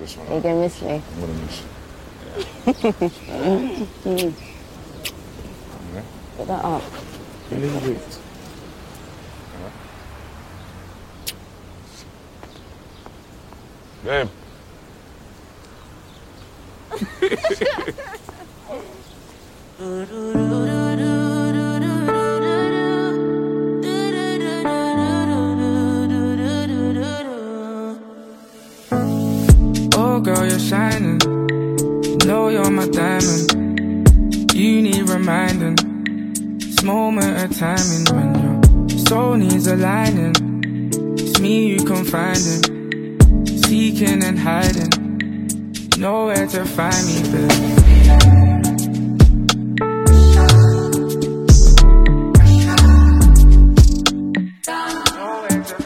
This one. You gonna miss me. I'm gonna miss you. Yeah. Put that up. A little bit. Babe. Oh, girl, you're shining. You know you're my diamond. You need reminding. This moment of timing when your soul needs aligning. It's me you confiding. Seeking and hiding. Nowhere to find me, babe.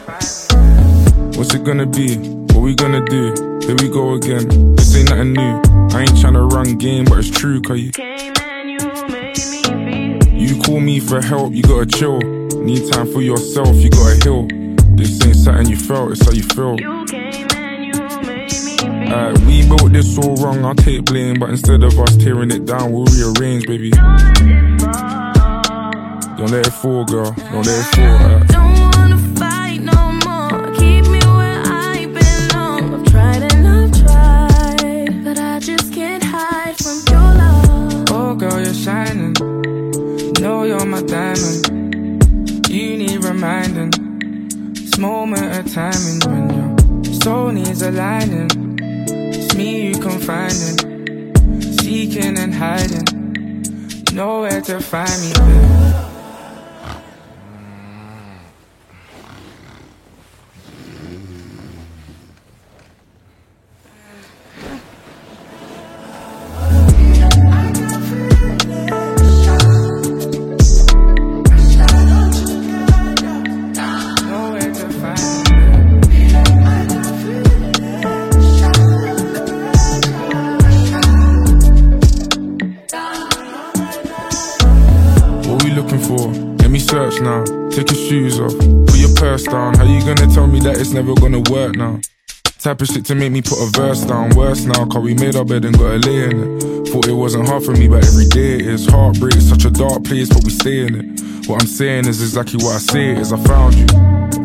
Find. What's it gonna be? What we gonna do? Here we go again. This ain't nothing new. I ain't tryna run game, but it's true, cause you. You call me for help, you gotta chill. Need time for yourself, you gotta heal. This ain't something you felt, it's how you feel. Alright, we built this all wrong, I'll take blame, but instead of us tearing it down, we'll rearrange, baby. Don't let it fall, girl. Don't let it fall. alright. Don't wanna fight Reminding. This moment of timing when your soul needs aligning. It's me you confiding. Seeking and hiding. Nowhere to find me, babe. Me search now. Take your shoes off. Put your purse down. How you gonna tell me that it's never gonna work now? Type of shit to make me put a verse down. Worse now, cause we made our bed and got a lay in it. Thought it wasn't hard for me, but every day it is. Heartbreak, such a dark place, but we stay in it. What I'm saying is exactly what I say is. I found you.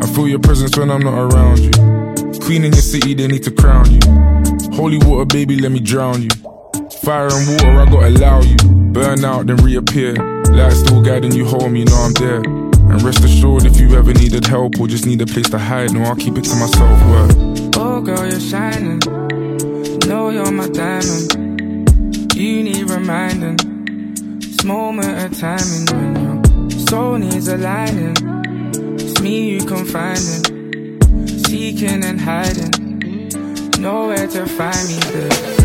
I feel your presence when I'm not around you. Queen in your city, they need to crown you. Holy water, baby, let me drown you. Fire and water, I gotta allow you. Burn out, then reappear. Light still guiding you home, you know I'm there. And rest assured, if you ever needed help or just need a place to hide, no, I'll keep it to myself. Oh, girl, you're shining. Know you're my diamond. You need reminding. This moment of timing when your soul needs aligning. It's me you confiding. Seeking and hiding. Nowhere to find me, babe.